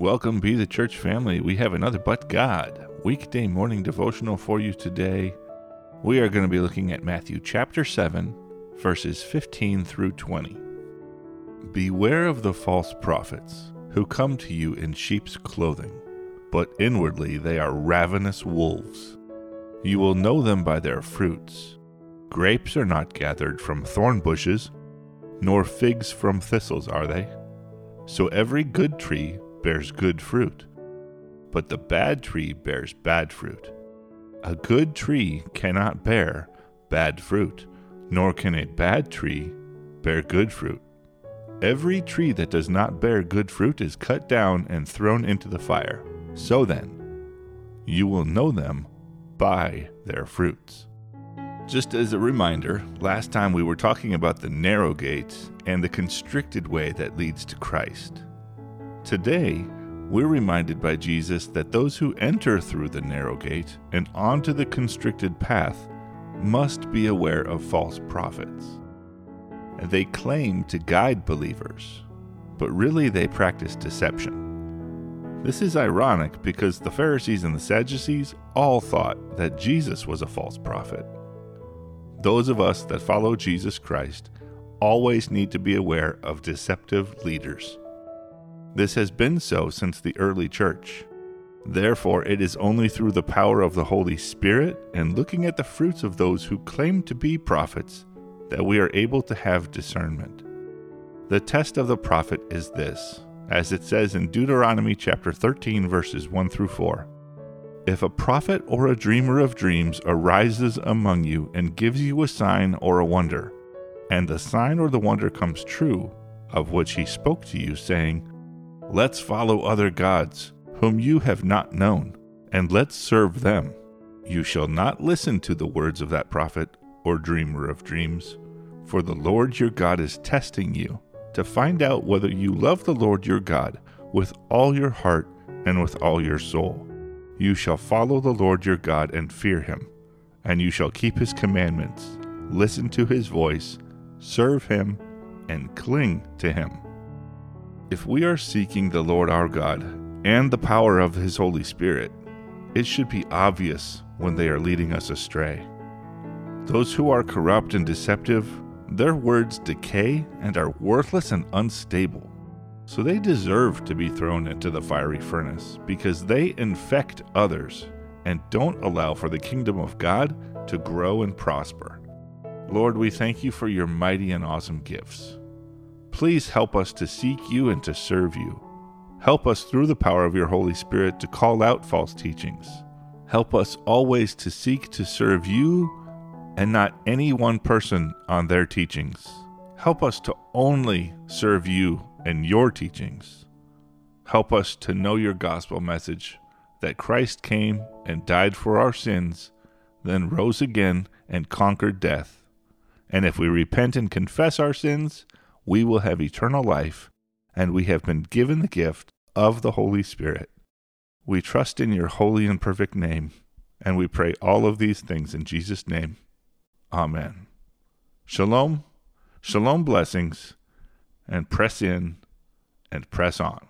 Welcome, Be the Church family. We have another But God weekday morning devotional for you today. We are going to be looking at Matthew chapter 7, verses 15 through 20. Beware of the false prophets who come to you in sheep's clothing, but inwardly they are ravenous wolves. You will know them by their fruits. Grapes are not gathered from thorn bushes, nor figs from thistles, are they? So every good tree bears good fruit, but the bad tree bears bad fruit. A good tree cannot bear bad fruit, nor can a bad tree bear good fruit. Every tree that does not bear good fruit is cut down and thrown into the fire. So then, you will know them by their fruits. Just as a reminder, last time we were talking about the narrow gate and the constricted way that leads to Christ. Today, we're reminded by Jesus that those who enter through the narrow gate and onto the constricted path must be aware of false prophets. They claim to guide believers, but really they practice deception. This is ironic because the Pharisees and the Sadducees all thought that Jesus was a false prophet. Those of us that follow Jesus Christ always need to be aware of deceptive leaders. This has been so since the early church. Therefore, it is only through the power of the Holy Spirit and looking at the fruits of those who claim to be prophets that we are able to have discernment. The test of the prophet is this, as it says in Deuteronomy chapter 13 verses 1 through 4. If a prophet or a dreamer of dreams arises among you and gives you a sign or a wonder, and the sign or the wonder comes true, of which he spoke to you, saying, Let's follow other gods, whom you have not known, and let's serve them. You shall not listen to the words of that prophet or dreamer of dreams, for the Lord your God is testing you to find out whether you love the Lord your God with all your heart and with all your soul. You shall follow the Lord your God and fear him, and you shall keep his commandments, listen to his voice, serve him, and cling to him. If we are seeking the Lord our God and the power of His Holy Spirit, it should be obvious when they are leading us astray. Those who are corrupt and deceptive, their words decay and are worthless and unstable. So they deserve to be thrown into the fiery furnace because they infect others and don't allow for the kingdom of God to grow and prosper. Lord, we thank you for your mighty and awesome gifts. Please help us to seek you and to serve you. Help us through the power of your Holy Spirit to call out false teachings. Help us always to seek to serve you and not any one person on their teachings. Help us to only serve you and your teachings. Help us to know your gospel message that Christ came and died for our sins, then rose again and conquered death. And if we repent and confess our sins, we will have eternal life, and we have been given the gift of the Holy Spirit. We trust in your holy and perfect name, and we pray all of these things in Jesus' name. Amen. Shalom, shalom blessings, and press in and press on.